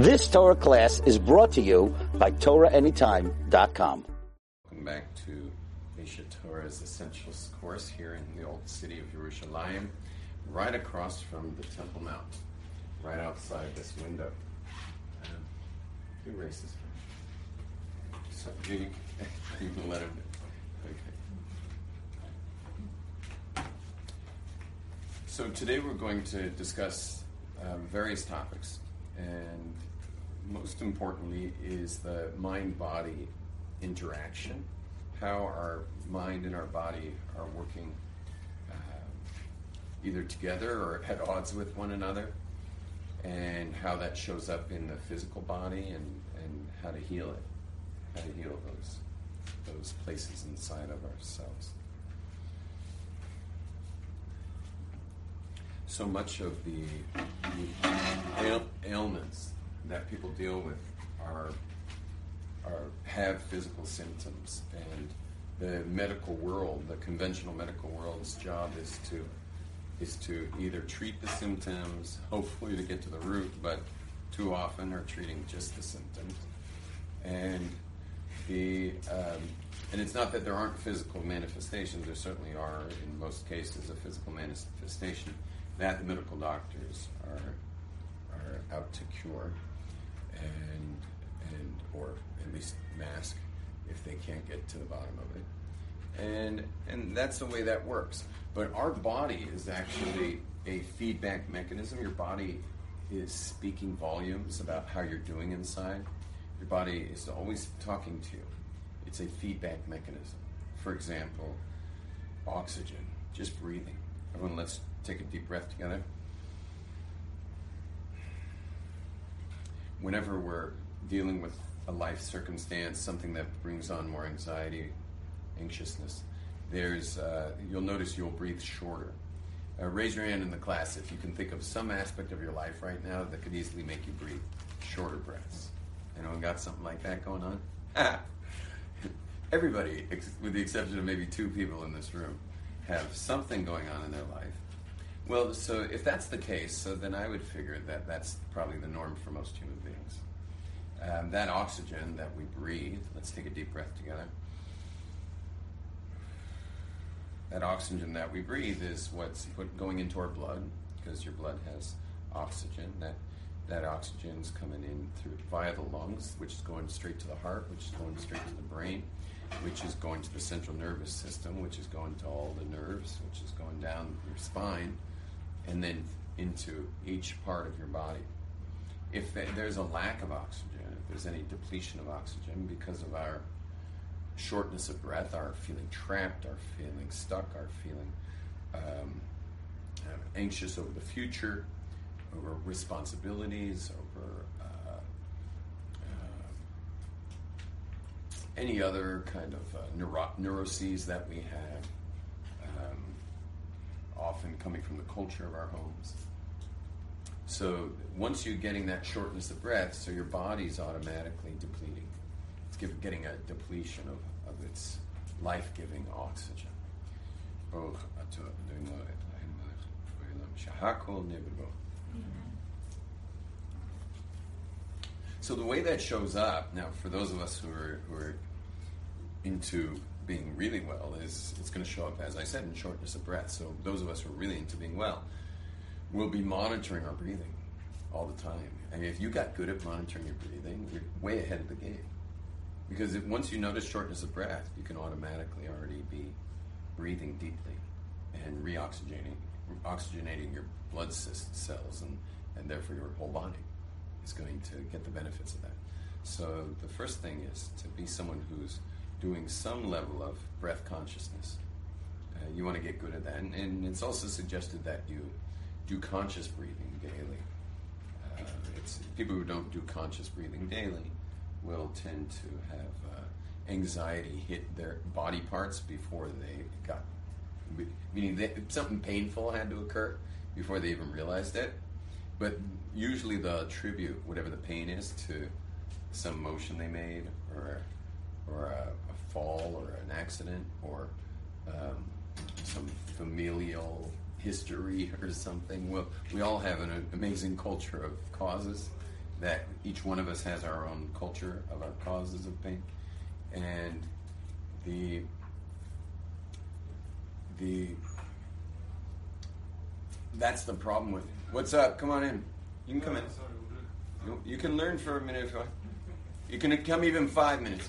This Torah class is brought to you by TorahAnytime.com. Welcome back to Aish HaTorah's Essentials course here in the old city of Yerushalayim, right across from the Temple Mount, right outside this window. Uh, two races. So, you, you can let him. Okay. So today we're going to discuss um, various topics, and most importantly is the mind-body interaction, how our mind and our body are working uh, either together or at odds with one another, and how that shows up in the physical body and, and how to heal it, how to heal those those places inside of ourselves. So much of the, the ail- ailments that people deal with are are have physical symptoms, and the medical world, the conventional medical world's job is to is to either treat the symptoms, hopefully to get to the root, but too often are treating just the symptoms, and the um, and it's not that there aren't physical manifestations. There certainly are in most cases a physical manifestation that the medical doctors are are out to cure and and or at least mask if they can't get to the bottom of it. And and that's the way that works. But our body is actually a feedback mechanism. Your body is speaking volumes about how you're doing inside. Your body is always talking to you. It's a feedback mechanism. For example, oxygen, just breathing. Everyone, let's take a deep breath together. Whenever we're dealing with a life circumstance, something that brings on more anxiety, anxiousness, there's uh, you'll notice you'll breathe shorter. Uh, raise your hand in the class if you can think of some aspect of your life right now that could easily make you breathe shorter breaths. Anyone got something like that going on? Everybody, ex- with the exception of maybe two people in this room, have something going on in their life. Well, so if that's the case, so then I would figure that that's probably the norm for most human beings. Um, that oxygen that we breathe, let's take a deep breath together. That oxygen that we breathe is what's put going into our blood because your blood has oxygen. That that oxygen's coming in through via the lungs, which is going straight to the heart, which is going straight to the brain, which is going to the central nervous system, which is going to all the nerves, which is going down your spine, and then into each part of your body. If there's a lack of oxygen, if there's any depletion of oxygen because of our shortness of breath, our feeling trapped, our feeling stuck, our feeling um, anxious over the future, over responsibilities, over uh, uh, any other kind of uh, neuro- neuroses that we have, often coming from the culture of our homes. So once you're getting that shortness of breath, so your body's automatically depleting. It's give, getting a depletion of, of its life-giving oxygen. Oh, so the way that shows up now, for those of us who are who are into being really well, is it's going to show up, as I said, in shortness of breath. So those of us who are really into being well, will be monitoring our breathing all the time. I mean, if you got good at monitoring your breathing, you're way ahead of the game. Because if, once you notice shortness of breath, you can automatically already be breathing deeply and reoxygenating, oxygenating your blood cells, and, and therefore your whole body is going to get the benefits of that. So the first thing is to be someone who's doing some level of breath consciousness. Uh, you want to get good at that, and, and it's also suggested that you do conscious breathing daily. Uh, people who don't do conscious breathing daily will tend to have uh, anxiety hit their body parts before they got, meaning they, something painful had to occur before they even realized it. But usually they'll attribute whatever the pain is to some motion they made, or or a fall, or an accident, or um, some familial history or something. Well, we all have an amazing culture of causes that each one of us has our own culture of our causes of pain, and the the that's the problem with it. What's up? Come on in. You can come in. You, you can learn for a minute if you want. You can come even five minutes.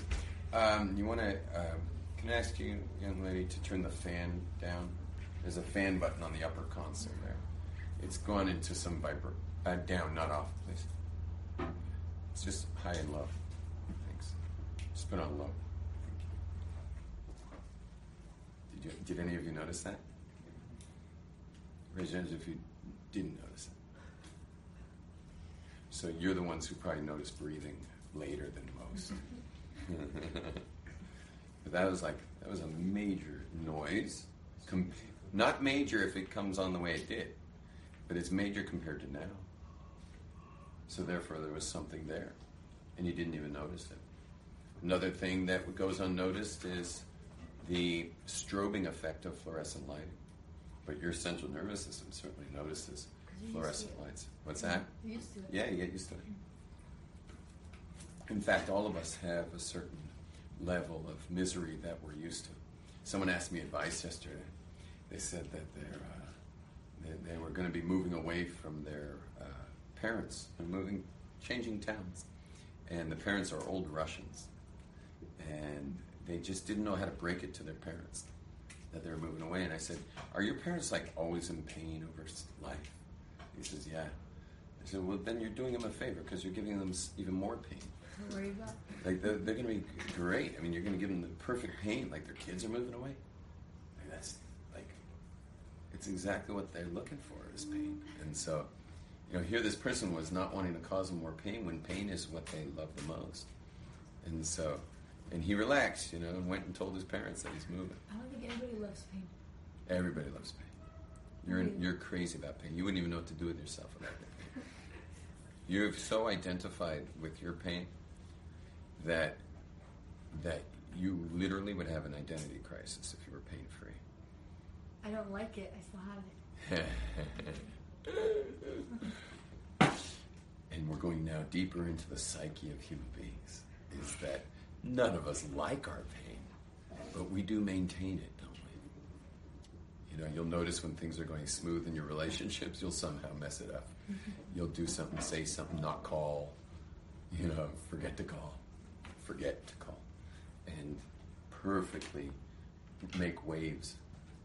Um, you want to? Uh, can I ask you, young lady, to turn the fan down? There's a fan button on the upper console there. It's gone into some viper. Uh, down, not off, please. It's just high and low. Thanks. Just put on low. Did, you, did any of you notice that? Raise your hands if you didn't notice it. So you're the ones who probably noticed breathing later than most. but that was like that was a major noise. Com- not major if it comes on the way it did, but it's major compared to now. So therefore, there was something there, and you didn't even notice it. Another thing that goes unnoticed is the strobing effect of fluorescent lighting. But your central nervous system certainly notices fluorescent lights. What's that? You're used to it. Yeah, you get used to it. In fact, all of us have a certain level of misery that we're used to. Someone asked me advice yesterday. They said that they're, uh, they, they were going to be moving away from their uh, parents and moving, changing towns. And the parents are old Russians. And they just didn't know how to break it to their parents that they were moving away. And I said, Are your parents like always in pain over life? He says, Yeah. I said, Well, then you're doing them a favor because you're giving them even more pain. Worry about. Like they're, they're going to be great. I mean, you're going to give them the perfect pain. Like their kids are moving away. Like, that's like it's exactly what they're looking for is pain. And so, you know, here this person was not wanting to cause them more pain when pain is what they love the most. And so, and he relaxed, you know, and went and told his parents that he's moving. I don't think anybody loves pain. Everybody loves pain. You're in, you're crazy about pain. You wouldn't even know what to do with yourself without that pain. You've so identified with your pain that that you literally would have an identity crisis if you were pain free. I don't like it. I still have it. and we're going now deeper into the psyche of human beings. Is that none of us like our pain, but we do maintain it, don't we? You know, you'll notice when things are going smooth in your relationships, you'll somehow mess it up. Mm-hmm. You'll do something, say something, not call, you know, forget to call, forget to call, and perfectly make waves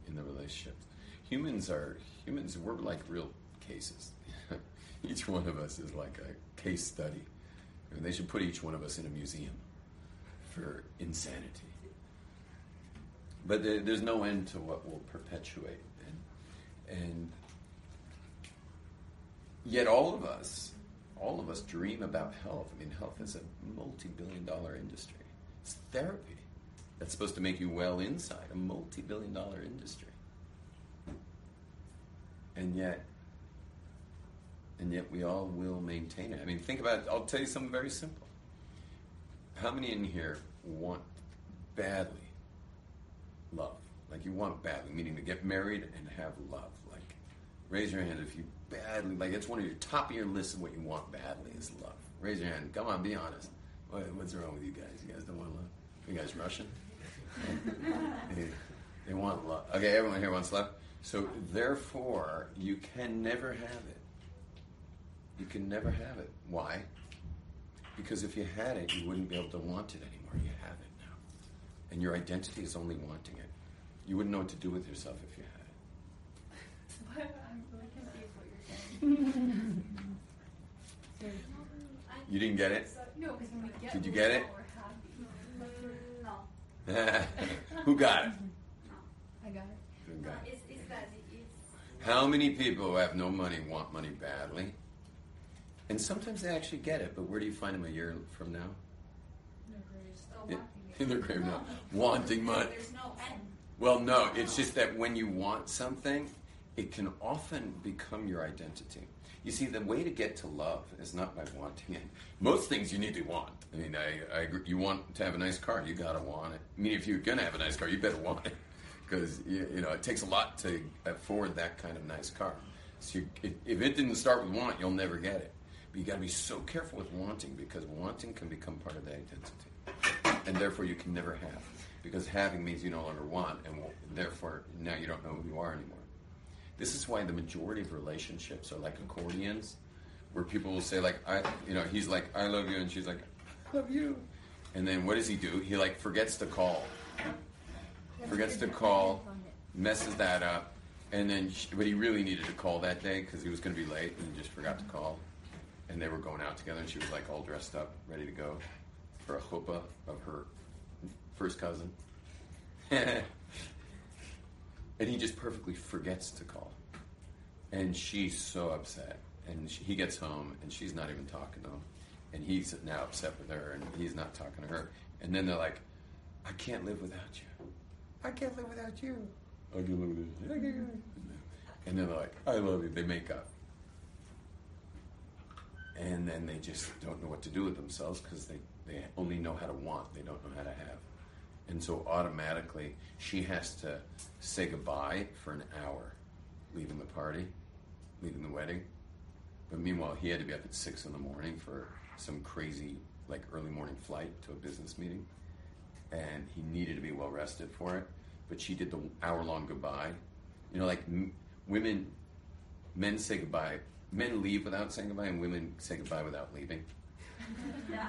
in the relationship. Humans are humans. We're like real cases. each one of us is like a case study. I mean, they should put each one of us in a museum for insanity. But there, there's no end to what will perpetuate, and and yet all of us, all of us dream about health. I mean, health is a multi-billion-dollar industry. It's therapy that's supposed to make you well inside. A multi-billion-dollar industry, and yet and yet we all will maintain it. I mean, think about it. I'll tell you something very simple. How many in here want badly love? Like you want badly, meaning to get married and have love. Like, raise your hand if you badly, like it's one of your top of your list of what you want badly is love. Raise your hand. Come on, be honest. What, what's wrong with you guys? You guys don't want love? You guys Russian? they, they want love. Okay, everyone here wants love. So therefore, you can never have it. You can never have it. Why? Because if you had it, you wouldn't be able to want it anymore. You have it now. And your identity is only wanting it. You wouldn't know what to do with yourself if you had it. I'm really confused what you're saying. You didn't get it? No, because when we get Did you get it? we're happy. Mm, no, Who got it? I got it. Who got it? it's, it's that it's How many people who have no money want money badly? And sometimes they actually get it, but where do you find them a year from now? still Yeah, wanting it. in their grave now. Wanting money. There's no end. Well, no, it's just that when you want something, it can often become your identity. You see, the way to get to love is not by wanting it. Most things you need to want. I mean, I, I agree. You want to have a nice car, you gotta want it. I mean, if you're gonna have a nice car, you better want it because you, you know it takes a lot to afford that kind of nice car. So you, if if it didn't start with want, you'll never get it But you got to be so careful with wanting because wanting can become part of the identity, and therefore you can never have because having means you no longer want, and therefore now you don't know who you are anymore. This is why the majority of relationships are like accordions, where people will say like I, you know, he's like I love you, and she's like I love you, and then what does he do? He like forgets to call, forgets to call, messes that up, and then she, but he really needed to call that day because he was going to be late and just forgot to call, and they were going out together, and she was like all dressed up, ready to go for a chuppah of her first cousin. and he just perfectly forgets to call. And she's so upset. And she, he gets home, and she's not even talking to him. And he's now upset with her, and he's not talking to her. And then they're like, I can't live without you. I can't live without you. I can live without you. And then they're like, I love you. They make up. And then they just don't know what to do with themselves because they, they only know how to want, they don't know how to have. And so automatically, she has to say goodbye for an hour, leaving the party, leaving the wedding. But meanwhile, he had to be up at six in the morning for some crazy, like early morning flight to a business meeting. And he needed to be well rested for it. But she did the hour long goodbye. You know, like m- women, men say goodbye, men leave without saying goodbye, and women say goodbye without leaving. Yes.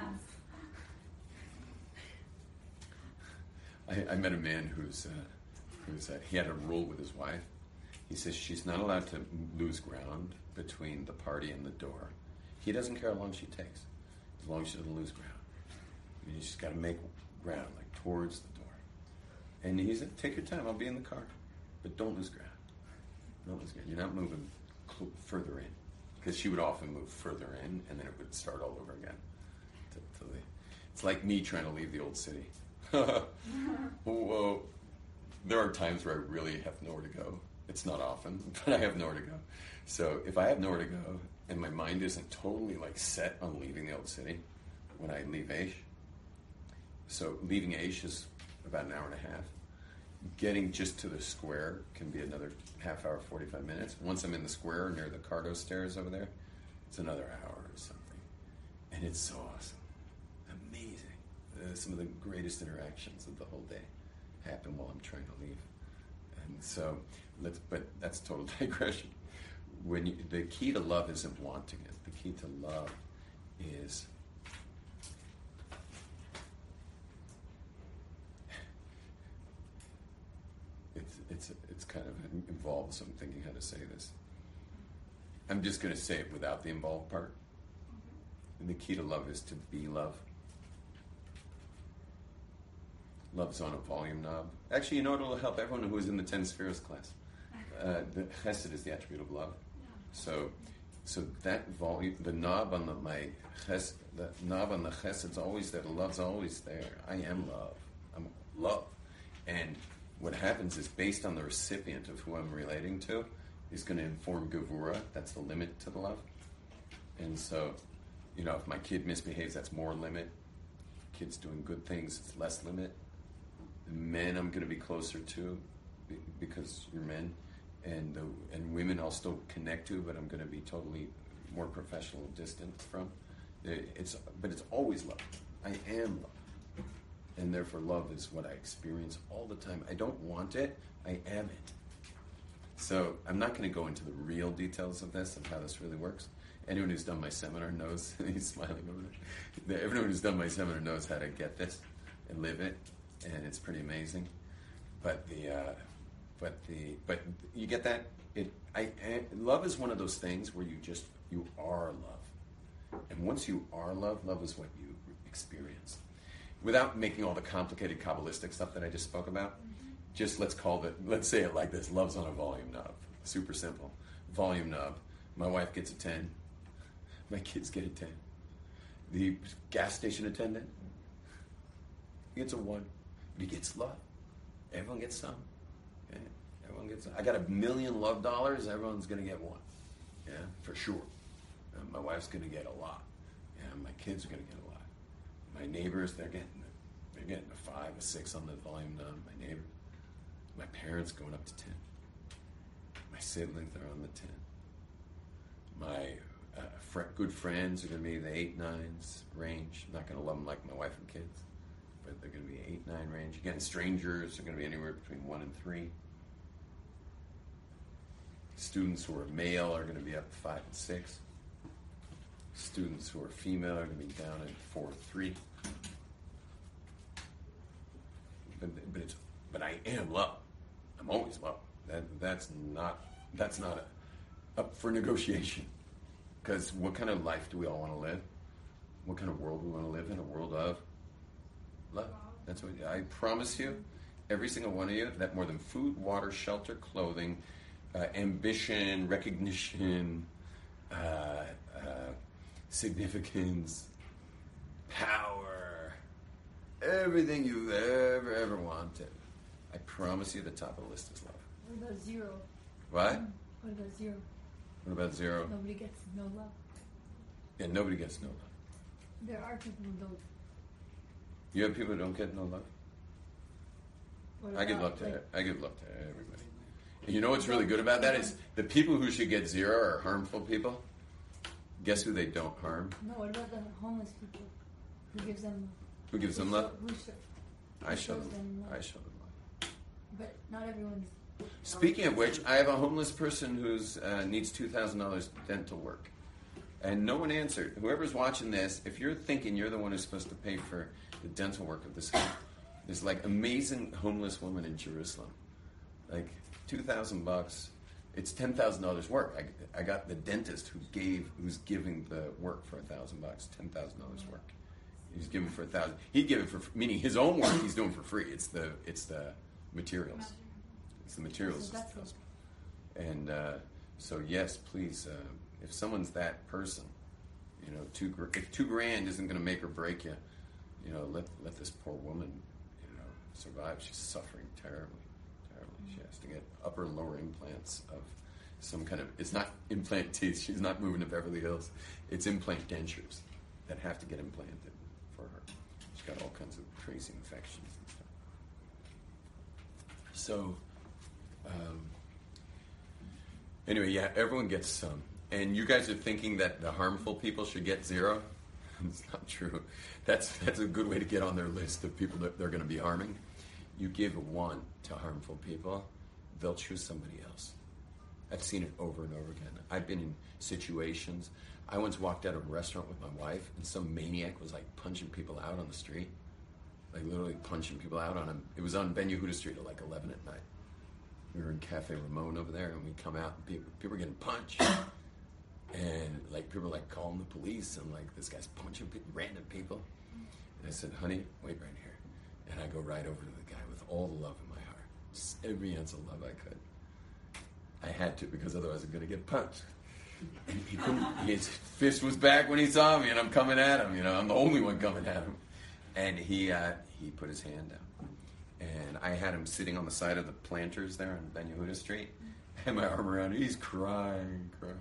I, I met a man who's uh, who's uh, he had a rule with his wife. He says she's not allowed to lose ground between the party and the door. He doesn't care how long she takes, as long as she doesn't lose ground. I mean, just got to make ground, like towards the door. And he said, "Take your time. I'll be in the car, but don't lose ground. Don't lose ground. You're not moving cl- further in, because she would often move further in, and then it would start all over again. To, to. It's like me trying to leave the old city. Whoa. There are times where I really have nowhere to go. It's not often, but I have nowhere to go. So if I have nowhere to go and my mind isn't totally like set on leaving the old city when I leave Aish, so leaving Aish is about an hour and a half. Getting just to the square can be another half hour, 45 minutes. Once I'm in the square near the Cardo stairs over there, it's another hour or something. And it's so awesome. Uh, some of the greatest interactions of the whole day happen while I'm trying to leave. And so, let's, but that's total digression. When you, the key to love isn't wanting it. The key to love is it's it's it's kind of involved. So I'm thinking how to say this. I'm just going to say it without the involved part. And the key to love is to be love. Love's on a volume knob. Actually, you know what will help everyone who was in the Ten Spheres class. Uh, the chesed is the attribute of love. So, so that volume, the knob on the my ches, the knob on the Chesed chesed's always there. The love's always there. I am love. I'm love. And what happens is based on the recipient of who I'm relating to, is going to inform gavura. That's the limit to the love. And so, you know, if my kid misbehaves, that's more limit. Kids doing good things, it's less limit. Men, I'm going to be closer to because you're men, and the, and women I'll still connect to, but I'm going to be totally more professional, distant from. It's but it's always love. I am love, and therefore love is what I experience all the time. I don't want it, I am it. So I'm not going to go into the real details of this, of how this really works. Anyone who's done my seminar knows, he's smiling over there. Everyone who's done my seminar knows how to get this and live it, and it's pretty amazing. But the, uh, but the, but you get that. It, I, I, love is one of those things where you just you are love, and once you are love, love is what you experience. Without making all the complicated kabbalistic stuff that I just spoke about, just let's call it, let's say it like this love's on a volume knob. Super simple. Volume knob. My wife gets a 10. My kids get a 10. The gas station attendant, gets a 1. He gets love. Everyone gets some. Yeah, everyone gets I got a million love dollars, everyone's to get one. Yeah, for sure. And my wife's to get a lot. Yeah, my kids are to get a lot. My neighbors, they're getting they're getting a five, a six on the volume knob. My neighbor, my parents going up to ten. My siblings are on the ten. My uh, good friends are going to be the eight nines range. I'm not going to love them like my wife and kids, but they're going to be eight nine range. Again, strangers are going to be anywhere between one and three. Students who are male are going to be up five and six. Students who are female are going to be down at four three. But, but it's but I am love. I'm always love. That that's not that's not a, up for negotiation. Because what kind of life do we all want to live? What kind of world do we want to live in? A world of love. That's what I promise you. Every single one of you that more than food, water, shelter, clothing, uh, ambition, recognition, uh, uh, significance, power, everything you've ever ever wanted. I promise you, the top of the list is love. What about zero? What? What about zero? What about zero? Nobody gets no love. Yeah, nobody gets no love. There are people who don't. You have people who don't get no love. What I give love to like, I give love to everybody. And you know what's really good about that is the people who should get zero are harmful people. Guess who they don't harm? No, what about the homeless people? Who gives them love? Who gives Who them show- love? Who show, I show them. them love? I show them love. But not everyone's. Speaking of which, I have a homeless person who uh, needs two thousand dollars dental work, and no one answered. Whoever's watching this, if you're thinking you're the one who's supposed to pay for the dental work of this, this like amazing homeless woman in Jerusalem, like two thousand bucks. It's ten thousand dollars work. I, I got the dentist who gave who's giving the work for a thousand bucks. Ten thousand dollars work. He's giving for a thousand. He'd give it for meaning his own work. He's doing for free. It's the it's the materials. It's the materials. So that's is the And uh, so yes, please. Uh, if someone's that person, you know, two if two grand isn't going to make or break you, you know, let let this poor woman, you know, survive. She's suffering terribly, terribly. She has to get upper and lower implants of some kind of. It's not implant teeth. She's not moving to Beverly Hills. It's implant dentures that have to get implanted for her. She's got all kinds of crazy infections and stuff. So, um, anyway, yeah, everyone gets some. And you guys are thinking that the harmful people should get zero? it's not true. That's, that's a good way to get on their list of people that they're going to be harming. You give one to harmful people, they'll choose somebody else. I've seen it over and over again. I've been in situations. I once walked out of a restaurant with my wife, and some maniac was like punching people out on the street, like literally punching people out on him. It was on Ben Yehuda Street at like 11 at night. We were in Cafe Rimon over there, and we come out, and people, people were getting punched, and like people were like calling the police, and like this guy's punching random people. And I said, "Honey, wait right here," and I go right over to the guy with all the love in my heart, just every ounce of love I could. I had to because otherwise I'm going to get punched. And he couldn't, his fist was back when he saw me, and I'm coming at him. You know, I'm the only one coming at him. And he uh, he put his hand down, and I had him sitting on the side of the planters there on Ben Yehuda Street, and my arm around him. He's crying, crying,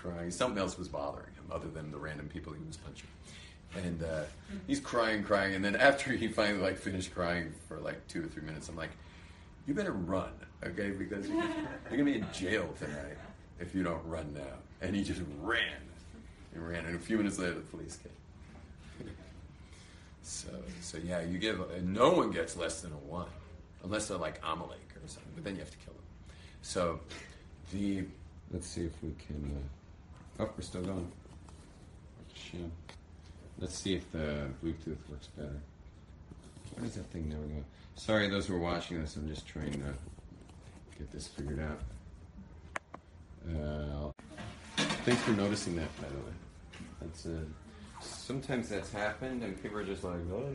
crying. Something else was bothering him other than the random people he was punching. And uh, he's crying, crying, and then after he finally like finished crying for like two or three minutes, I'm like, "You better run, okay? Because you're gonna be in jail tonight if you don't run now." And he just ran. and ran, and a few minutes later, the police came. So, so yeah, you give. No one gets less than a one, unless they're like Amalek or something. But then you have to kill them. So, the let's see if we can. Uh, oh, we're still going. Let's see if the Bluetooth works better. What is that thing never go? Sorry, those who are watching this. I'm just trying to get this figured out. Uh, thanks for noticing that, by the way. That's uh, sometimes that's happened, and people are just like, oh,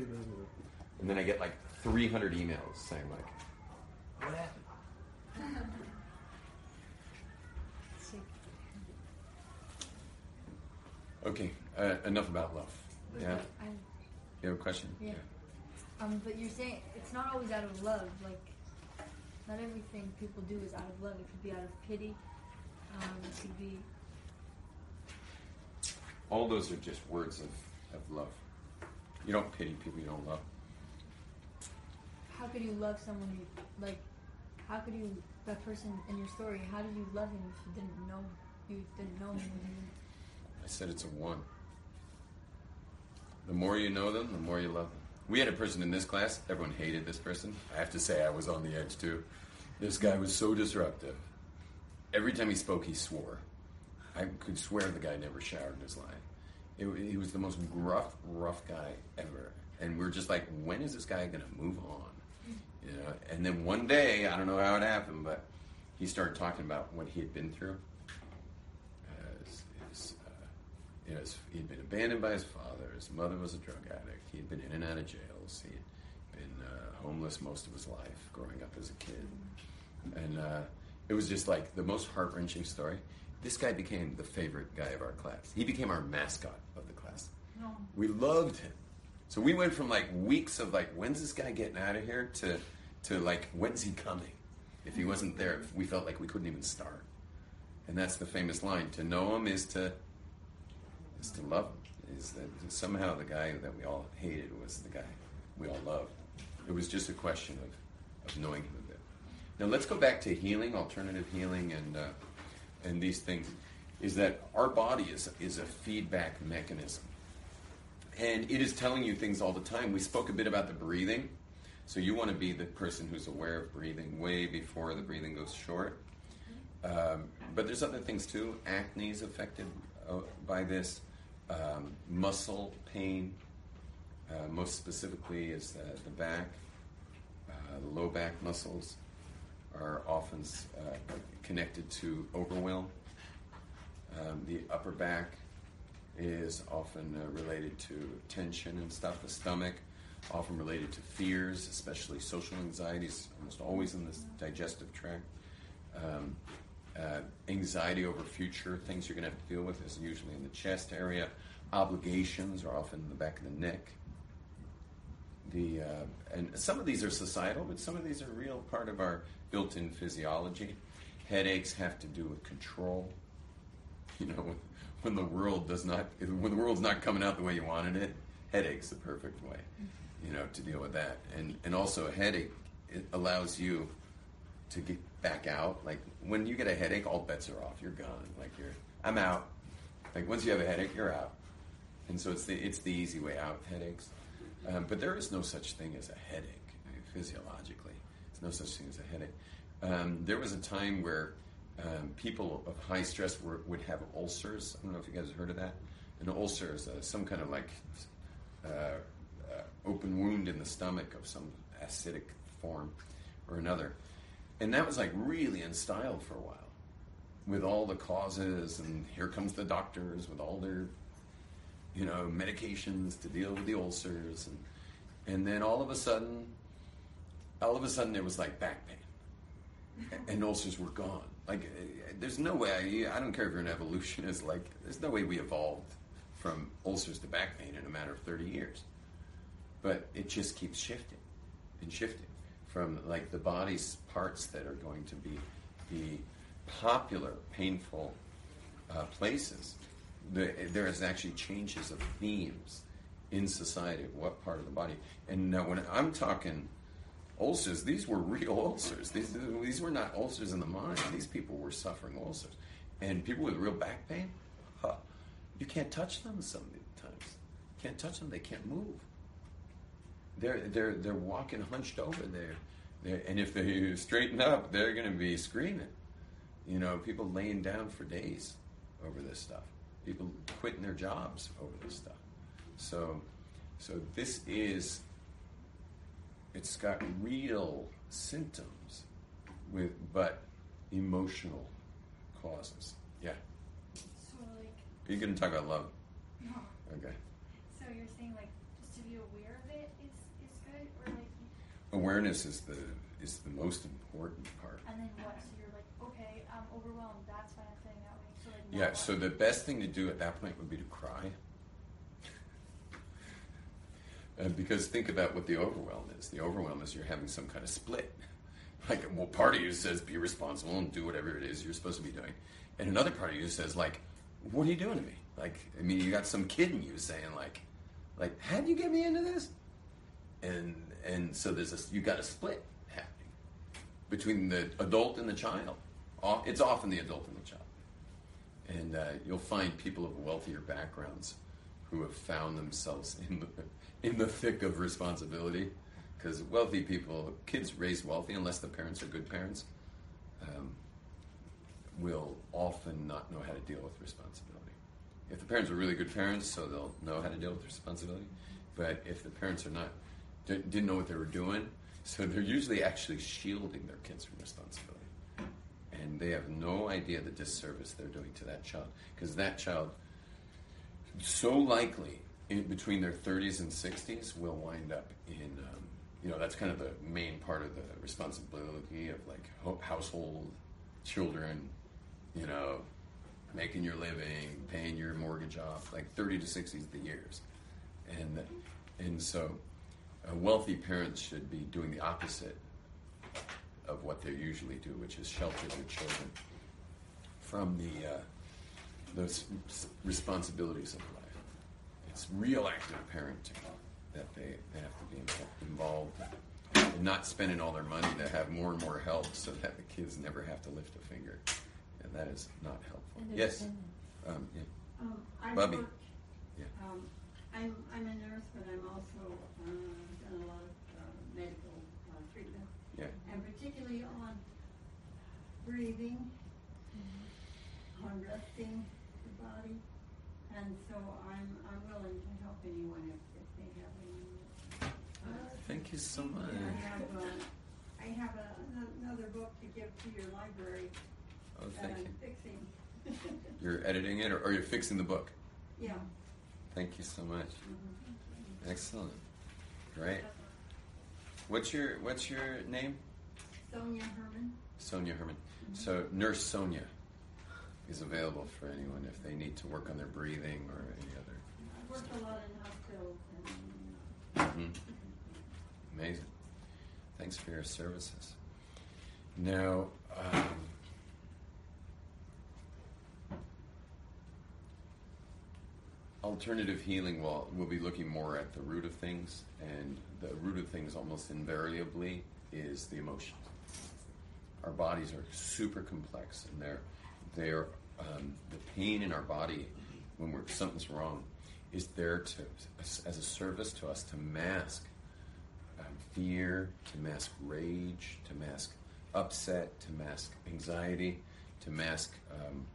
and then I get like 300 emails saying like, what happened? Okay, uh, enough about love. Yeah, I, you have a question? Yeah. um, but you're saying it's not always out of love. Like, not everything people do is out of love. It could be out of pity. Um, it could be. All those are just words of, of love. You don't pity people you don't love. How could you love someone like? How could you that person in your story? How did you love him if you didn't know you didn't know him? I said it's a one. The more you know them, the more you love them. We had a person in this class, everyone hated this person. I have to say, I was on the edge too. This guy was so disruptive. Every time he spoke, he swore. I could swear the guy never showered in his life. He was the most gruff, rough guy ever. And we are just like, when is this guy going to move on? You know. And then one day, I don't know how it happened, but he started talking about what he had been through. Uh, his, his, uh, you know, he had been abandoned by his father. His mother was a drug addict. He had been in and out of jails. He had been uh, homeless most of his life, growing up as a kid. And uh, it was just like the most heart wrenching story. This guy became the favorite guy of our class. He became our mascot of the class. No. We loved him. So we went from like weeks of like, when's this guy getting out of here to, to like, when's he coming? If he wasn't there, we felt like we couldn't even start. And that's the famous line: to know him is to is to love him. Is that somehow the guy that we all hated was the guy we all loved. It was just a question of, of knowing him a bit. Now let's go back to healing, alternative healing, and uh, and these things. Is that our body is is a feedback mechanism, and it is telling you things all the time. We spoke a bit about the breathing so you want to be the person who's aware of breathing way before the breathing goes short. Um, but there's other things too. Acne is affected by this. Um, muscle pain, uh, most specifically, is the, the back. Uh, the low back muscles are often uh, connected to overwhelm. Um, the upper back is often uh, related to tension and stuff. The stomach often related to fears, especially social anxieties, almost always in the digestive tract. Um, uh, anxiety over future things you're going to have to deal with is usually in the chest area. Obligations are often in the back of the neck. The uh, and some of these are societal, but some of these are real part of our built-in physiology. Headaches have to do with control. You know, when, the world does not, when the world's not coming out the way you wanted it, headache's the perfect way you know, to deal with that. And and also a headache it allows you to get back out. Like when you get a headache, all bets are off. You're gone. Like you're I'm out. Like once you have a headache, you're out. And so it's the it's the easy way out. with Headaches, um, but there is no such thing as a headache physiologically. There's no such thing as a headache. Um, there was a time where um, people of high stress were, would have ulcers. I don't know if you guys have heard of that. An ulcer is uh, some kind of like uh, open wound in the stomach of some acidic form or another. And that was like really in style for a while with all the causes, and here comes the doctors with all their, you know, medications to deal with the ulcers. And, and then all of a sudden, all of a sudden, there was like back pain. And ulcers were gone. Like, eh, eh, there's no way, I, I don't care if you're an evolutionist, like, there's no way we evolved from ulcers to back pain in a matter of 30 years but it just keeps shifting and shifting from like the body's parts that are going to be the popular painful uh, places. The, there is actually changes of themes in society of what part of the body. And now when I'm talking ulcers, these were real ulcers. These, these were not ulcers in the mind. These people were suffering ulcers. And people with real back pain, huh, you can't touch them sometimes. Can't touch them, they can't move they're they're they're walking hunched over there. They're, and if they straighten up, they're going to be screaming. You know, people laying down for days over this stuff. People quitting their jobs over this stuff. So, so this is. It's got real symptoms, with but emotional causes. Yeah. So like. Are you going to talk about love? No. Okay. So you're saying like just to be aware of it is is good, or like. Awareness is the is the most important part. And then what? So you're like, okay, I'm overwhelmed. That's why I'm feeling that way. So like. Yeah, what? so the best thing to do at that point would be to cry. Uh, because think about what the overwhelm is. The overwhelm is you're having some kind of split. Like, well, part of you says be responsible and do whatever it is you're supposed to be doing, and another part of you says like, what are you doing to me? Like, I mean, you got some kid in you saying like, like, how would you get me into this? And and so there's a you got a split happening between the adult and the child. It's often the adult and the child. and uh, you'll find people of wealthier backgrounds who have found themselves in the in the thick of responsibility. Because wealthy people, kids raised wealthy, unless the parents are good parents, um, will often not know how to deal with responsibility. If the parents are really good parents, so they'll know how to deal with responsibility. But if the parents are not, didn't know what they were doing, so they're usually actually shielding their kids from responsibility. And they have no idea the disservice they're doing to that child. Because that child, so likely, in between their 30s and 60s, will wind up in, um, you know, that's kind of the main part of the responsibility of like ho- household, children, you know, making your living, paying your mortgage off, like 30 to 60 is the years. And, and so wealthy parents should be doing the opposite of what they usually do, which is shelter their children from the, uh, those responsibilities of life. It's real active parenting that they, they have to be involved and not spending all their money to have more and more help so that the kids never have to lift a finger. And that is not helpful. Yes. Um, yeah. Um, I've Bubby. worked, Yeah. um, I'm, I'm a nurse, but I'm also, uh, done a lot of, uh, medical, uh, treatment. Yeah. And particularly on breathing, on resting the body. And so I'm, I'm willing to help anyone if, if they have any. uh, Thank you so much. I have, uh, I have a, another book to give to your library Oh, that thank I'm you. fixing. You're editing it, or, or you're fixing the book. Yeah. Thank you so much. Mhm. Excellent. Great. What's your What's your name? Sonia Herman. Sonia Herman. So Nurse Sonia is available for anyone if they need to work on their breathing or any other. I work worked a lot in hospitals and, Mhm. Amazing. Thanks for your services. Now, um, alternative healing will will be looking more at the root of things, and the root of things almost invariably is the emotions. Our bodies are super complex, and they're they're um, the pain in our body when we're something's wrong is there to as a service to us to mask um, fear, to mask rage, to mask upset, to mask anxiety, to mask um,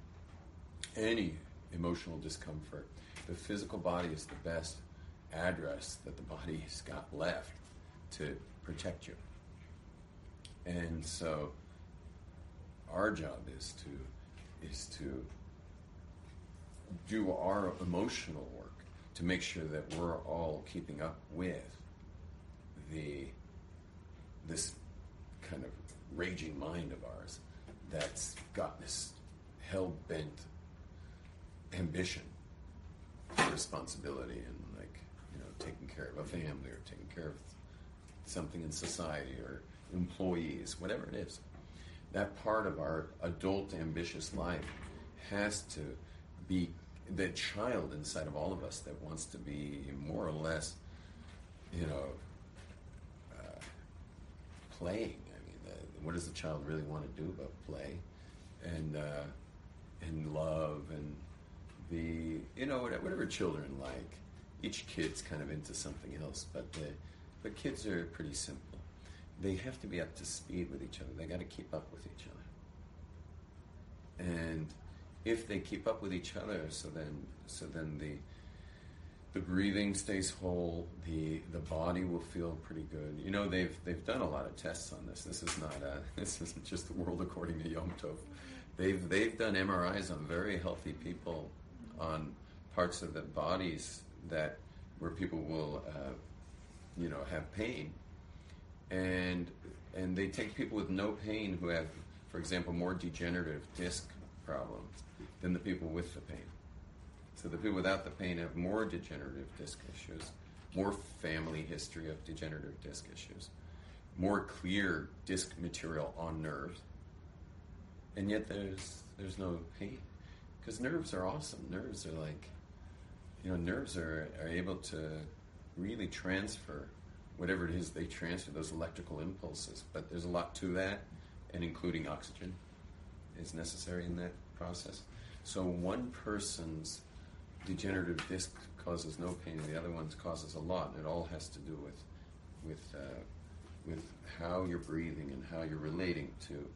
any emotional discomfort. The physical body is the best address that the body's got left to protect you. And so our job is to is to do our emotional work to make sure that we're all keeping up with the this kind of raging mind of ours that's got this hell bent ambition responsibility and like you know taking care of a family or taking care of something in society or employees whatever it is. That part of our adult ambitious life has to be the child inside of all of us that wants to be more or less you know uh, playing. I mean uh, what does the child really want to do but play? And uh, and love and the you know whatever, children like each kid's kind of into something else but the but kids are pretty simple. They have to be up to speed with each other. They got to keep up with each other. And if they keep up with each other so then so then the the breathing stays whole the the body will feel pretty good. You know they've they've done a lot of tests on this. This is not a, this isn't just the world according to Yom Tov. They've they've done MRIs on very healthy people on parts of the bodies that where people will uh, you know have pain. And and they take people with no pain who have for example more degenerative disc problems than the people with the pain. So the people without the pain have more degenerative disc issues more family history of degenerative disc issues more clear disc material on nerves. And yet there's there's no pain because nerves are awesome. Nerves are like you know nerves are, are able to really transfer whatever it is they transfer those electrical impulses. But there's a lot to that and including oxygen is necessary in that process. So one person's degenerative disc causes no pain, and the other one's causes a lot, and it all has to do with with uh, with how you're breathing and how you're relating to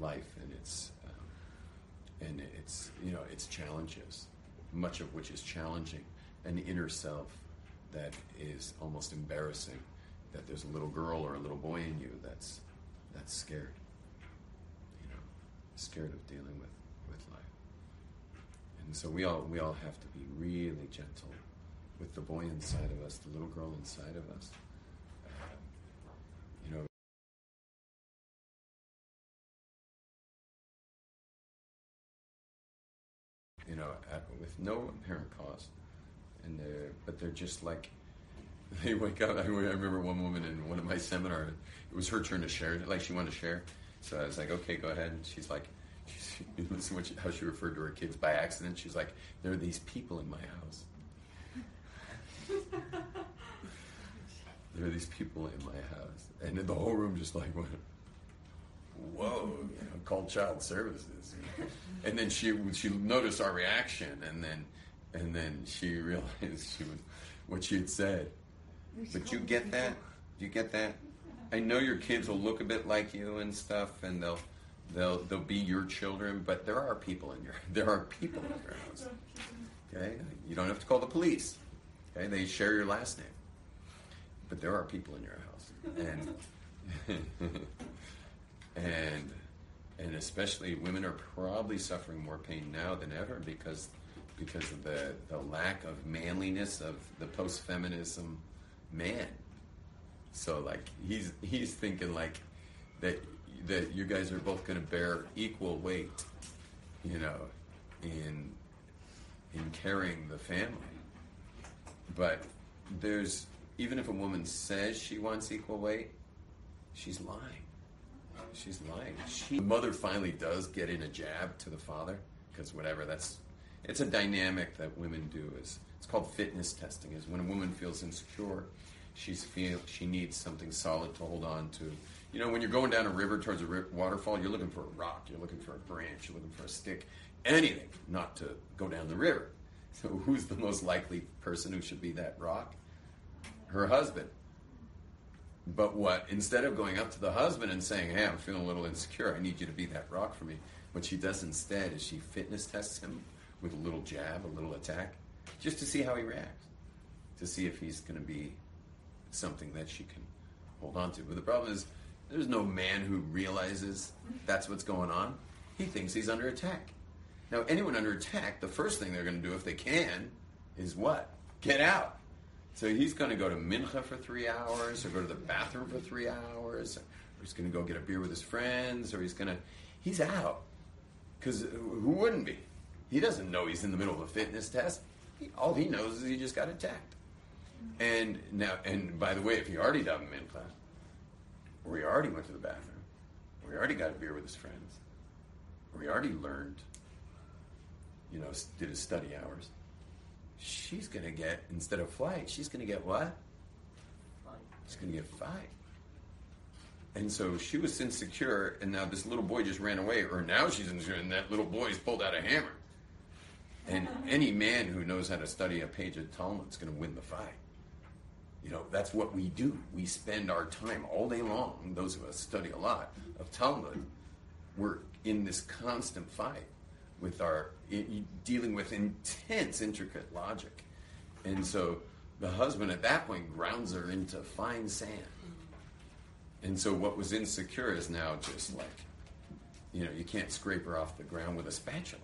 life and its um, and its you know its challenges, much of which is challenging, an inner self that is almost embarrassing. That there's a little girl or a little boy in you that's that's scared, you know, scared of dealing with with life. And so we all we all have to be really gentle with the boy inside of us, the little girl inside of us. You know, you know, at, with no apparent cause, and they're but they're just like they wake up. I remember one woman in one of my seminars. It was her turn to share, like she wanted to share. So I was like, okay, go ahead. And she's like, she's, listen what she, how she referred to her kids by accident. She's like, there are these people in my house. there are these people in my house, and then the whole room just like went, whoa, you know, called child services. And then she she noticed our reaction, and then and then she realized she was what she had said. But you get that? You get that? I know your kids will look a bit like you and stuff, and they'll they'll they'll be your children. But there are people in your there are people in your house. Okay, you don't have to call the police. Okay, they share your last name, but there are people in your house, and and and especially women are probably suffering more pain now than ever because because of the the lack of manliness of the post feminism man. So like he's he's thinking like that that you guys are both going to bear equal weight, you know, in in carrying the family. But there's even if a woman says she wants equal weight, she's lying. She's lying. She, the mother finally does get in a jab to the father because whatever that's it's a dynamic that women do is it's called fitness testing is when a woman feels insecure she's feel she needs something solid to hold on to. You know when you're going down a river towards a waterfall you're looking for a rock you're looking for a branch you're looking for a stick anything not to go down the river. So who's the most likely person who should be that rock? Her husband. But what instead of going up to the husband and saying hey i'm feeling a little insecure i need you to be that rock for me what she does instead is she fitness tests him with a little jab, a little attack, just to see how he reacts, to see if he's going to be something that she can hold on to. But the problem is, there's no man who realizes that's what's going on. He thinks he's under attack. Now, anyone under attack, the first thing they're going to do if they can is what? Get out. So he's going to go to mincha for three hours, or go to the bathroom for three hours, or he's going to go get a beer with his friends, or he's going to, he's out. Because who wouldn't be? He doesn't know he's in the middle of a fitness test. He, all he knows is he just got attacked. And now, and by the way, if he already done class, or he already went to the bathroom, or he already got a beer with his friends, or he already learned, you know, did his study hours, she's going to get, instead of flight, she's going to get what? Fight. She's going to get five. And so she was insecure, and now this little boy just ran away, or now she's insecure, and that little boy's pulled out a hammer. And any man who knows how to study a page of Talmud is going to win the fight. You know, that's what we do. We spend our time all day long, those of us study a lot of Talmud, we're in this constant fight with our, dealing with intense, intricate logic. And so the husband at that point grounds her into fine sand. And so what was insecure is now just like, you know, you can't scrape her off the ground with a spatula.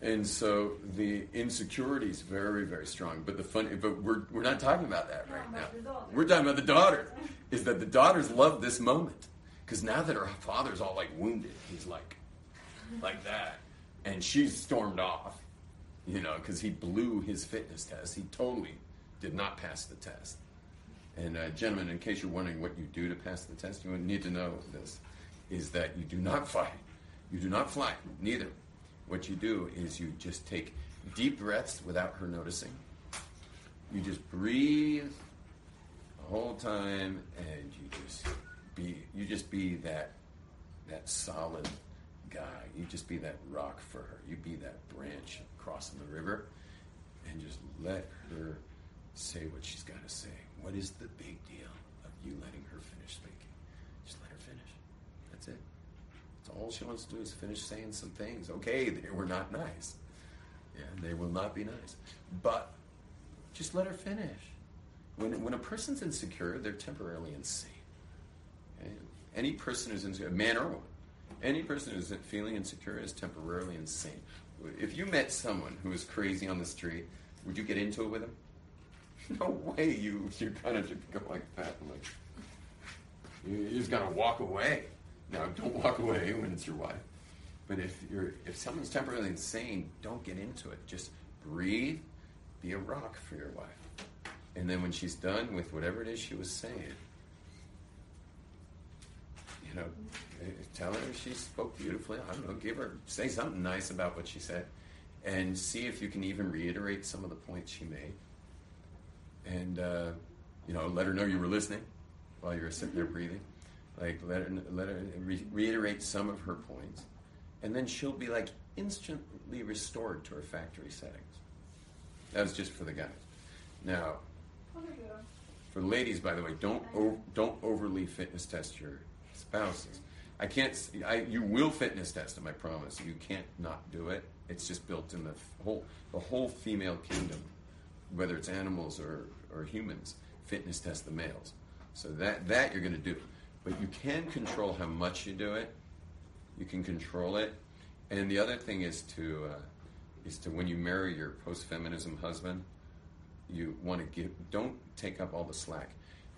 And so the insecurity is very, very strong. But the funny, but we're, we're not talking about that right now. about the daughters. We're talking about the daughter. Is that the daughters love this moment because now that her father's all like wounded, he's like, like that, and she's stormed off, you know, because he blew his fitness test. He totally did not pass the test. And uh, gentlemen, in case you're wondering what you do to pass the test, you need to know this: is that you do not fight, you do not fly, neither. What you do is you just take deep breaths without her noticing. You just breathe the whole time, and you just be you just be that that solid guy. You just be that rock for her. You be that branch crossing the river, and just let her say what she's got to say. What is the big deal of you letting her finish speaking? Just let her finish. That's it. That's all she wants to do is finish saying some things. Okay, they were not nice. Yeah, they will not be nice. But just let her finish. When, when a person's insecure, they're temporarily insane. Okay? Any person who's insecure, man or woman, any person who's feeling insecure is temporarily insane. If you met someone who was crazy on the street, would you get into it with him? No way. You you kind of just go like that, like you, you just gotta walk away. Now, don't walk away when it's your wife. But if you're if someone's temporarily insane, don't get into it. Just breathe, be a rock for your wife. And then when she's done with whatever it is she was saying, you know, eh, tell her she spoke beautifully. I don't know, give her say something nice about what she said, and see if you can even reiterate some of the points she made. And uh, you know, let her know you were listening while you were sitting there breathing. Like let her let her re- reiterate some of her points, and then she'll be like instantly restored to her factory settings. That was just for the guys. Now, for ladies, by the way, don't o- don't overly fitness test your spouses. I can't. I you will fitness test them. I promise. You can't not do it. It's just built in the whole the whole female kingdom, whether it's animals or or humans. Fitness test the males. So that that you're going to do, but you can control how much you do it. You can control it, and the other thing is to uh, is to when you marry your post feminism husband, you want to give don't take up all the slack.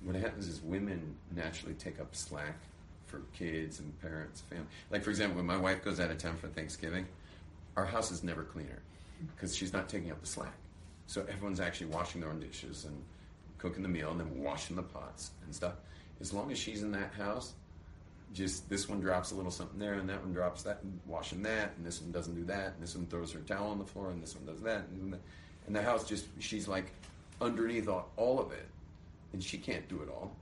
What happens is women naturally take up slack for kids and parents family like for example when my wife goes out of town for thanksgiving our house is never cleaner because she's not taking up the slack. So everyone's actually washing their own dishes and cooking the meal and then washing the pots and stuff as long as she's in that house just this one drops a little something there and that one drops that and washing that and this one doesn't do that and this one throws her towel on the floor and this one does that and, and the house just she's like underneath all, all of it and she can't do it all.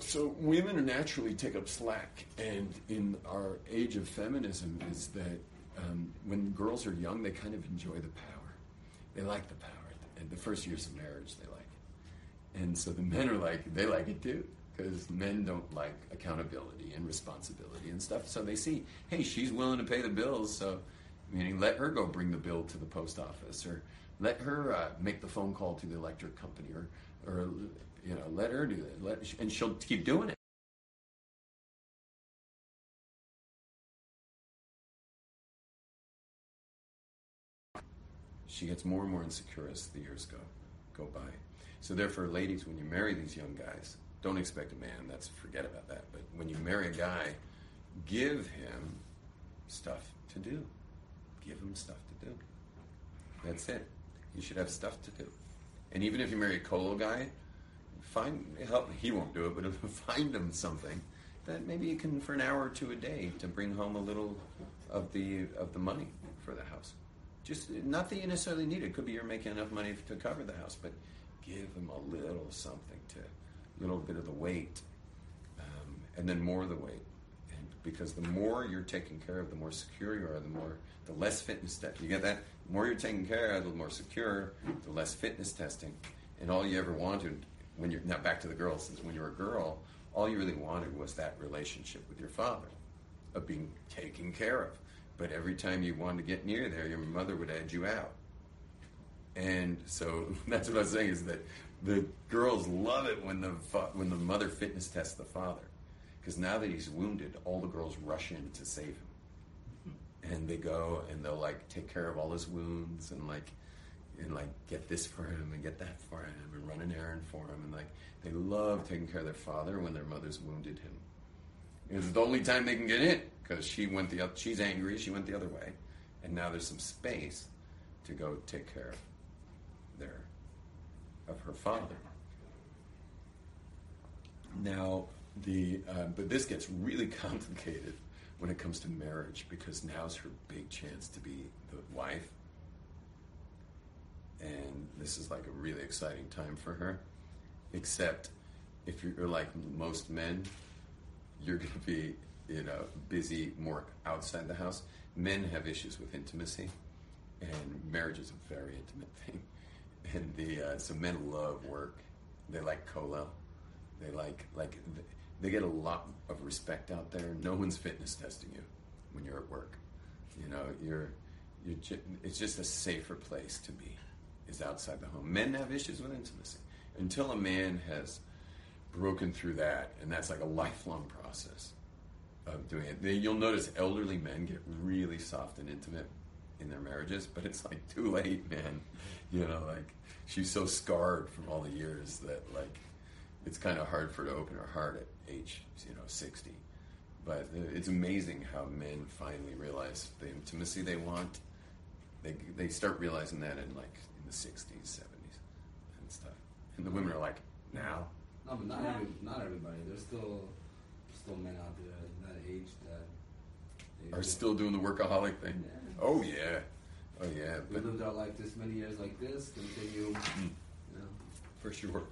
So women naturally take up slack and in our age of feminism is that um, when girls are young they kind of enjoy the power. They like the power. And the first years of marriage they like and so the men are like, they like it too. Because men don't like accountability and responsibility and stuff. So they see, hey, she's willing to pay the bills. So, meaning, let her go bring the bill to the post office, or let her uh, make the phone call to the electric company, or, or you know, let her do that. Let, and she'll keep doing it. she gets more and more insecure as the years go go by. So therefore, ladies, when you marry these young guys, don't expect a man. That's forget about that. But when you marry a guy, give him stuff to do. Give him stuff to do. That's it. You should have stuff to do. And even if you marry a kollel guy, find help. He won't do it, but find him something that maybe you can for an hour or two a day to bring home a little of the of the money for the house. Just not that you necessarily need it. It could be you're making enough money to cover the house, but give them a little something to, a little bit of the weight, um, and then more of the weight. And because the more you're taken care of, the more secure you are. The more, the less fitness test. You get that? The more you're taken care of, the more secure, the less fitness testing. And all you ever wanted when you're now back to the girls, when you were a girl, all you really wanted was that relationship with your father, of being taken care of. But every time you wanted to get near there, your mother would edge you out. And so that's what I was saying is that the girls love it when the when the mother fitness tests the father, because now that he's wounded, all the girls rush in to save him, and they go and they'll like take care of all his wounds and like and like get this for him and get that for him and run an errand for him and like they love taking care of their father when their mother's wounded him. It's the only time they can get in because she went the she's angry. She went the other way, and now there's some space to go take care of their of her father. Now the uh, but this gets really complicated when it comes to marriage because now's her big chance to be the wife, and this is like a really exciting time for her. Except if you're like most men, you're going to be, you know, busy more outside the house. Men have issues with intimacy, and marriage is a very intimate thing. And the uh, so men love work. They like kollel. They like like they get a lot of respect out there. No one's fitness testing you when you're at work. You know, you're you're it's just a safer place to be is outside the home. Men have issues with intimacy until a man has broken through that, and that's like a lifelong process of doing it. You'll notice elderly men get really soft and intimate in their marriages, but it's like too late, man. You know, like she's so scarred from all the years that like it's kind of hard for her to open her heart at age, you know, 60. But uh, it's amazing how men finally realize the intimacy they want. They, they start realizing that in like in the 60s, 70s, and stuff. And the women are like, now? No, but not every, not everybody. There's still still men out there in that age that Are still doing the workaholic thing? Yeah. Oh, yeah. Oh, yeah. We lived our life this many years like this. Continue. You mm-hmm. know. for sure.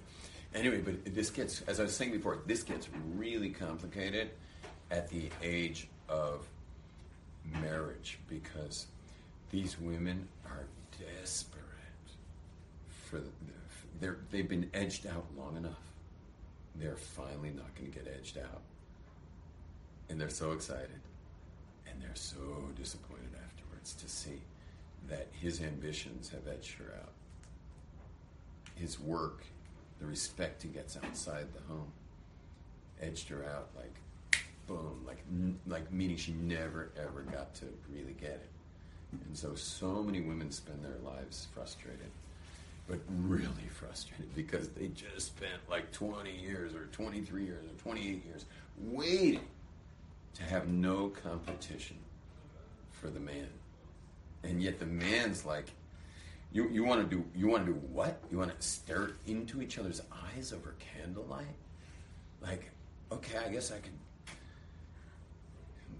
Anyway, but this gets, as I was saying before, this gets really complicated at the age of marriage because these women are desperate for the, they've been edged out long enough. They're finally not going to get edged out, and they're so excited, and they're so disappointed afterwards to see that his ambitions have edged her out his work, the respect he gets outside the home, edged her out like boom, like like meaning she never ever got to really get it. And so, so many women spend their lives frustrated, but really frustrated because they just spent like 20 years or 23 years or 28 years waiting to have no competition for the man. And yet the man's like, you, you want to do you want to do what? You want to stare into each other's eyes over candlelight? Like, okay, I guess I could.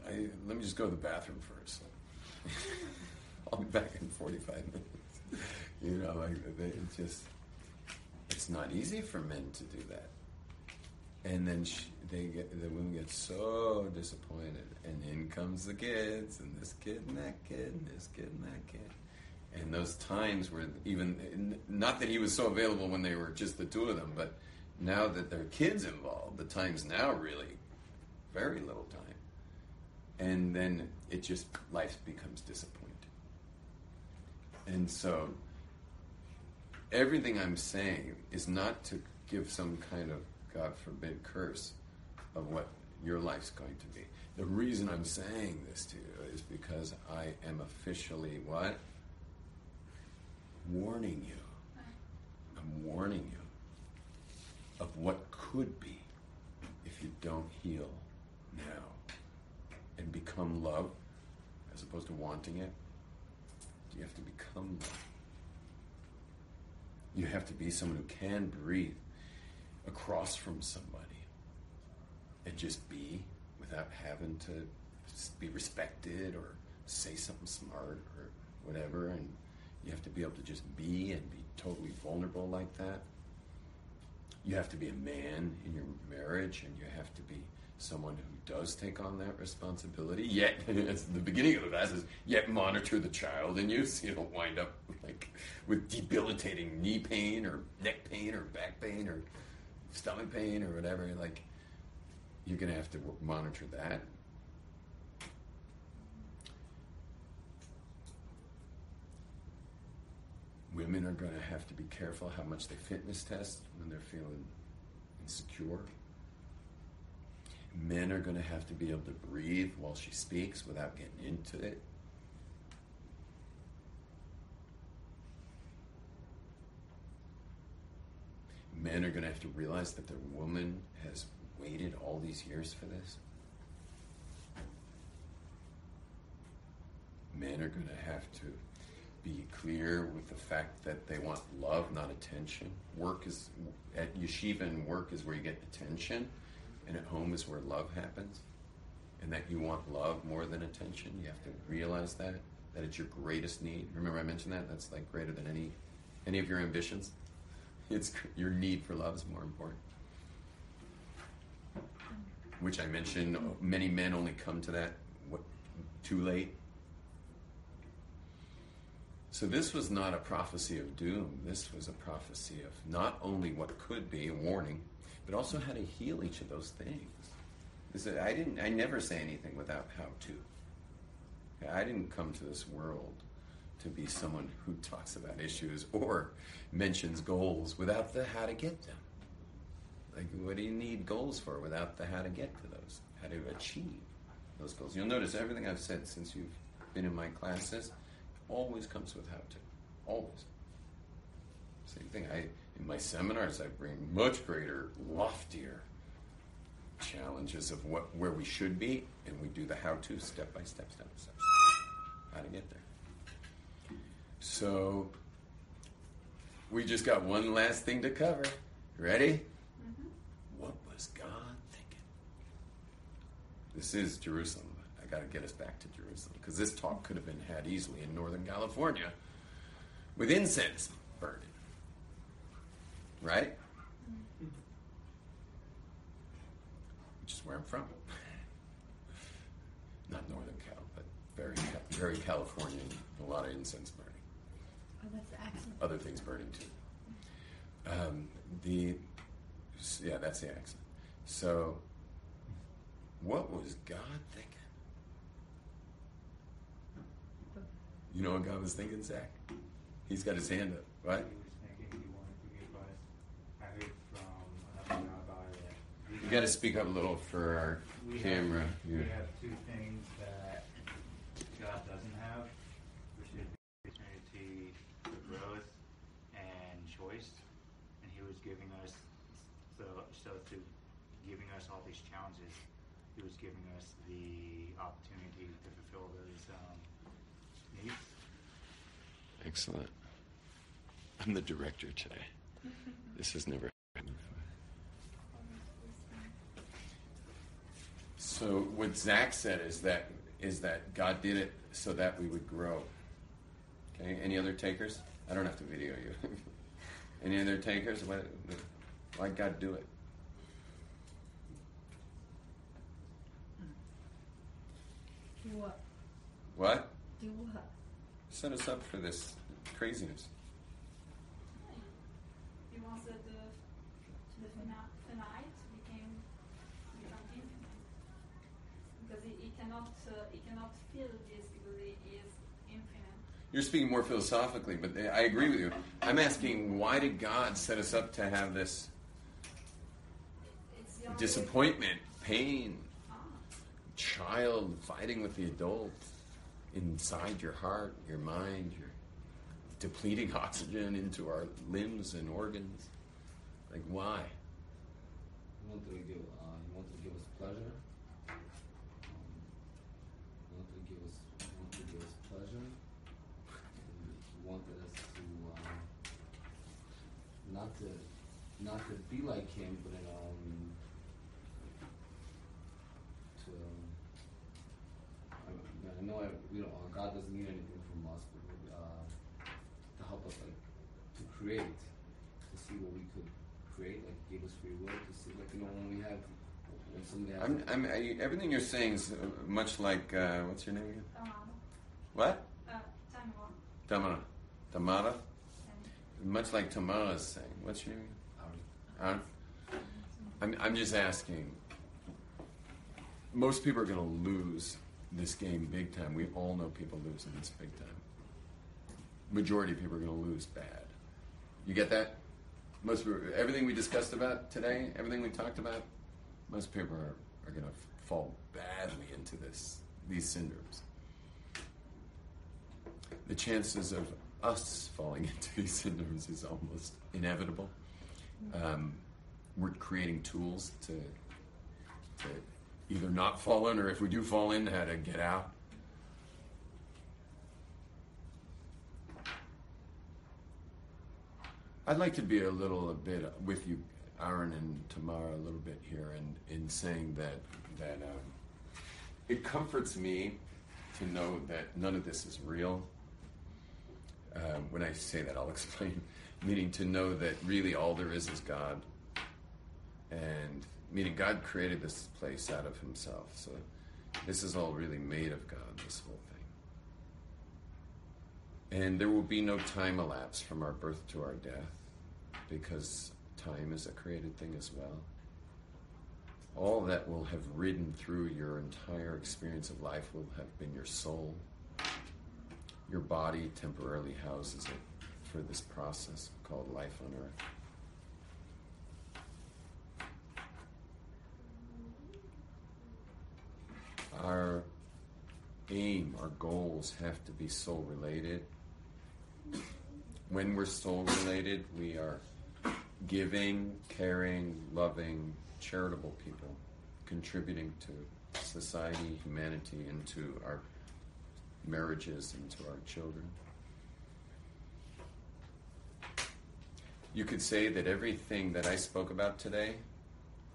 I, let me just go to the bathroom first. I'll be back in forty-five minutes. You know, like they just it's not easy for men to do that. And then she, they get the women get so disappointed, and in comes the kids, and this kid and that kid, and this kid and that kid and those times where even not that he was so available when they were just the two of them, but now that there are kids involved, the times now really very little time, and then it just life becomes disappointing. And so everything I'm saying is not to give some kind of God forbid curse of what your life's going to be. The reason I'm saying this to you is because I am officially what? warning you. I'm warning you of what could be if you don't heal now and become love as opposed to wanting it. You have to become love. You have to be someone who can breathe across from somebody and just be without having to be respected or say something smart or whatever and you have to be able to just be and be totally vulnerable like that. You have to be a man in your marriage, and you have to be someone who does take on that responsibility. Yet, as the beginning of the class yet monitor the child in you so you don't wind up like with debilitating knee pain or neck pain or back pain or stomach pain or whatever. Like, you're going to have to monitor that. Women are going to have to be careful how much they fitness test when they're feeling insecure. Men are going to have to be able to breathe while she speaks without getting into it. Men are going to have to realize that their woman has waited all these years for this. Men are going to have to be clear with the fact that they want love, not attention. Work is at yeshiva and work is where you get attention, and at home is where love happens. And that you want love more than attention. You have to realize that that it's your greatest need. Remember I mentioned that that's like greater than any any of your ambitions. It's your need for love is more important. Which I mentioned, many men only come to that what, too late. So this was not a prophecy of doom. This was a prophecy of not only what could be a warning, but also how to heal each of those things. This, I didn't. I never say anything without how to. I didn't come to this world to be someone who talks about issues or mentions goals without the how to get them. Like, what do you need goals for without the how to get to those, how to achieve those goals? You'll notice everything I've said since you've been in my classes always comes with how to. Always. Same thing. I in my seminars I bring much greater, loftier challenges of what where we should be, and we do the how to step by step, step by step, how to get there. So we just got one last thing to cover. Ready? What was God thinking? This is Jerusalem. I got to get us back to Jerusalem because this talk could have been had easily in Northern California with incense burning. Right? Which is where I'm from. Not Northern Cal, but very, very Californian. A lot of incense burning Oh, that's the accent. other things burning too. Um, the yeah, that's the accent. So, what was God thinking? You know what God was thinking, Zach? He's got his hand up. What? He was thinking he wanted to give us. I heard from another rabbi that we You got to speak up a little for our we camera. Have. We have two things that God doesn't have, which is the opportunity for growth and choice. And He was giving us so so to us all these challenges. He was giving us the opportunity to fulfill those um, needs. Excellent. I'm the director today. This has never happened before. So what Zach said is that is that God did it so that we would grow. Okay. Any other takers? I don't have to video you. Any other takers? Why, why God do it? Do what? What? Do what? Set us up for this craziness. He wants the the finite became become infinite because he, he cannot uh, he cannot feel this because he is infinite. You're speaking more philosophically, but I agree with you. I'm asking why did God set us up to have this It's the only disappointment, pain, child fighting with the adult inside your heart, your mind, your depleting oxygen into our limbs and organs. Like why? He wanted to give, uh, he wanted to give us pleasure. Um, he wanted to give us, wanted to give us pleasure. He wanted us to, um, not to, not to be like him, but um, to. I, I know I, we don't. God doesn't need anything from us, but uh, to help us like to create, to see what we could create, like give us free will to see, like you know when we have when somebody has. I'm, I'm, I, everything you're saying is uh, much like uh, what's your name again? um, What? uh, time one. Tamara. Tamara. Much like Tamara's saying. What's your name? Ari. Huh? I'm, I'm just asking. Most people are going to lose this game big time. We all know people losing this big time. Majority of people are going to lose bad. You get that? Most everything we discussed about today, everything we talked about, most people are, are going to fall badly into this these syndromes. The chances of us falling into these syndromes is almost inevitable. Um, we're creating tools to, to either not fall in or if we do fall in, how to get out. I'd like to be a little a bit with you, Aaron and Tamara, a little bit here, in, in saying that that um, it comforts me to know that none of this is real. Um, when I say that, I'll explain. Meaning to know that really all there is is God, and meaning God created this place out of Himself. So this is all really made of God, this whole thing. And there will be no time elapsed from our birth to our death because time is a created thing as well. All that will have ridden through your entire experience of life will have been your soul. Your body temporarily houses it for this process called life on earth. Our aim, our goals have to be soul related. When we're soul related, we are giving, caring, loving, charitable people, contributing to society, humanity, and to our marriages and to our children. You could say that everything that I spoke about today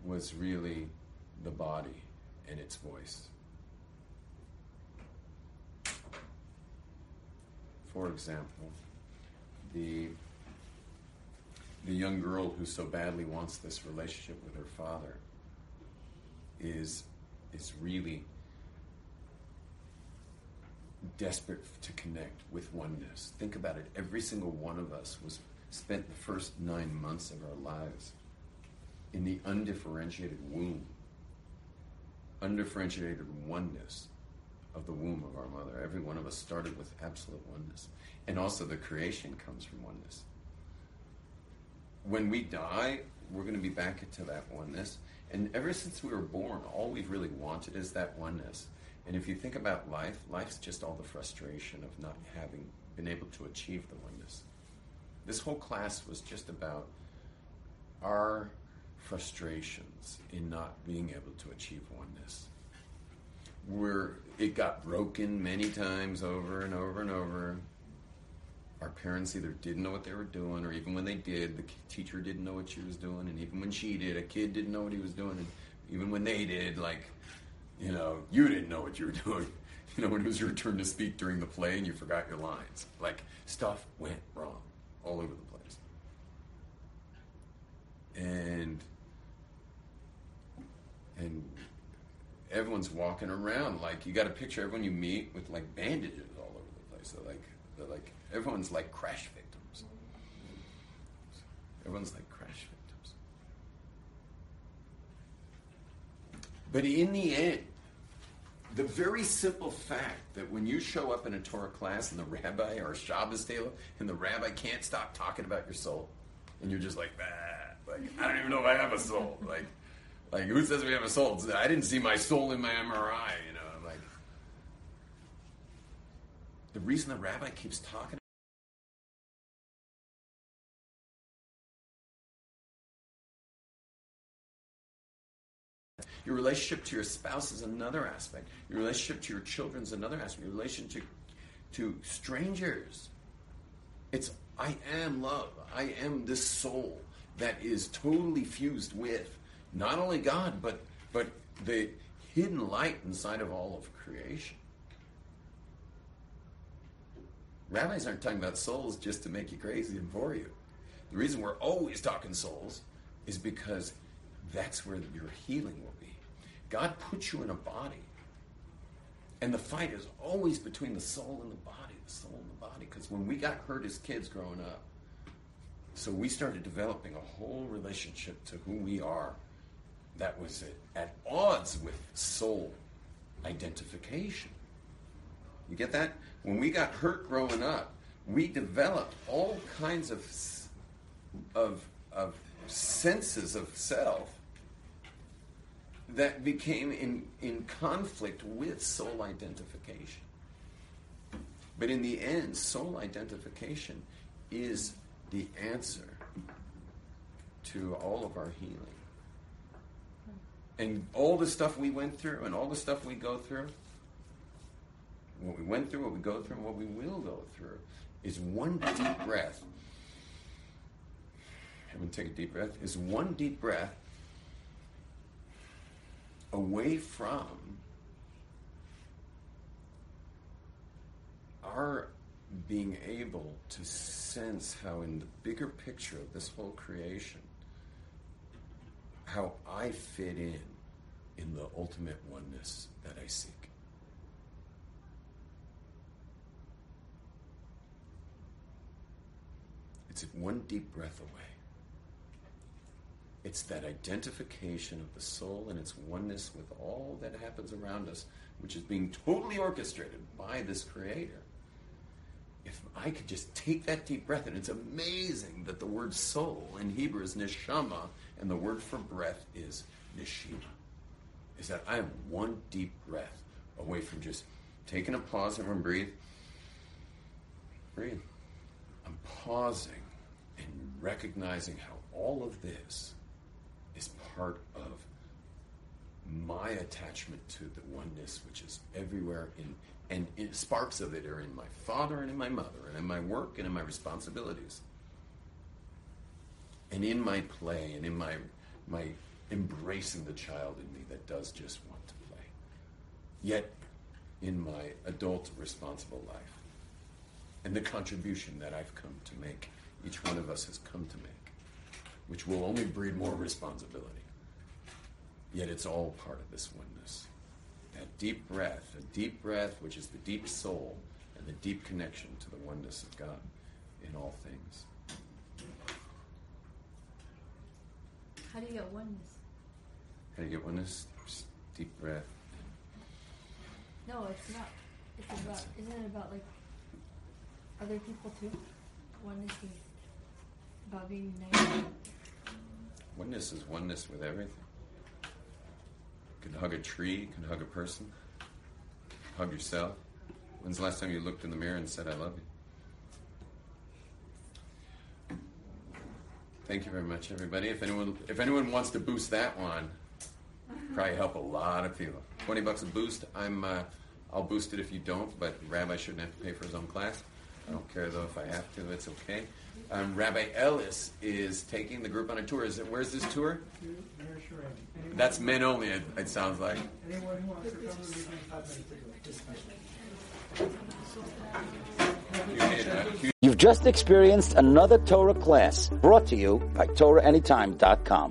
was really the body and its voice. For example, the the young girl who so badly wants this relationship with her father is is really desperate to connect with oneness. Think about it. Every single one of us was spent the first nine months of our lives in the undifferentiated womb, undifferentiated oneness of the womb of our mother. Every one of us started with absolute oneness. And also the creation comes from oneness. When we die, we're going to be back into that oneness. And ever since we were born, all we've really wanted is that oneness. And if you think about life, life's just all the frustration of not having been able to achieve the oneness. This whole class was just about our frustrations in not being able to achieve oneness. Where it got broken many times over and over and over. Our parents either didn't know what they were doing, or even when they did, the teacher didn't know what she was doing, and even when she did, a kid didn't know what he was doing, and even when they did, like, you know, you didn't know what you were doing. You know, when it was your turn to speak during the play and you forgot your lines. Like, stuff went wrong all over the place. And and everyone's walking around like you got to picture everyone you meet with like bandages all over the place. So like they're like everyone's like crash victims. Everyone's like crash victims. But in the end, the very simple fact that when you show up in a Torah class and the rabbi or a Shabbos table and the rabbi can't stop talking about your soul, and you're just like, like I don't even know if I have a soul. Like, like who says we have a soul? I didn't see my soul in my MRI. You know, I'm like the reason the rabbi keeps talking. Your relationship to your spouse is another aspect. Your relationship to your children is another aspect. Your relationship to strangers. It's I am love. I am this soul that is totally fused with not only God, but but the hidden light inside of all of creation. Rabbis aren't talking about souls just to make you crazy and bore you. The reason we're always talking souls is because that's where your healing will be. God puts you in a body. And the fight is always between the soul and the body, the soul and the body. Because when we got hurt as kids growing up, so we started developing a whole relationship to who we are that was at, odds with soul identification. You get that? When we got hurt growing up, we developed all kinds of of of senses of self that became in, in conflict with soul identification. But in the end, soul identification is the answer to all of our healing. And all the stuff we went through and all the stuff we go through, what we went through, what we go through, and what we will go through, is one deep breath. Everyone take a deep breath. Is one deep breath away from our being able to sense how, in the bigger picture of this whole creation, how I fit in in the ultimate oneness that I seek. It's one deep breath away. It's that identification of the soul and its oneness with all that happens around us, which is being totally orchestrated by this creator. If I could just take that deep breath, and it's amazing that the word soul in Hebrew is neshama, and the word for breath is neshima. Is that I am one deep breath away from just taking a pause. Everyone breathe. Breathe. I'm pausing and recognizing how all of this is part of my attachment to the oneness which is everywhere in and in, sparks of it are in my father and in my mother and in my work and in my responsibilities and in my play and in my my embracing the child in me that does just want to play yet in my adult responsible life and the contribution that I've come to make each one of us has come to make which will only breed more responsibility. Yet it's all part of this oneness. That deep breath, a deep breath, which is the deep soul and the deep connection to the oneness of God in all things. How do you get oneness? You get oneness? Just deep breath. No, it's not. It's about. Isn't it about like other people too? Oneness is about being united. Oneness is oneness with everything. You can hug a tree, you can hug a person, hug yourself. When's the last time you looked in the mirror and said, I love you? Thank you very much, everybody. If anyone if anyone wants to boost that one, probably help a lot of people. Twenty bucks a boost. I'm uh, I'll boost it if you don't, but Rabbi shouldn't have to pay for his own class. I don't care though if I have to. It's okay. Um, Rabbi Ellis is taking the group on a tour. Is it, where's this tour? That's men only. It, it sounds like. Anyone who wants to come You've just experienced another Torah class brought to you by TorahAnytime.com.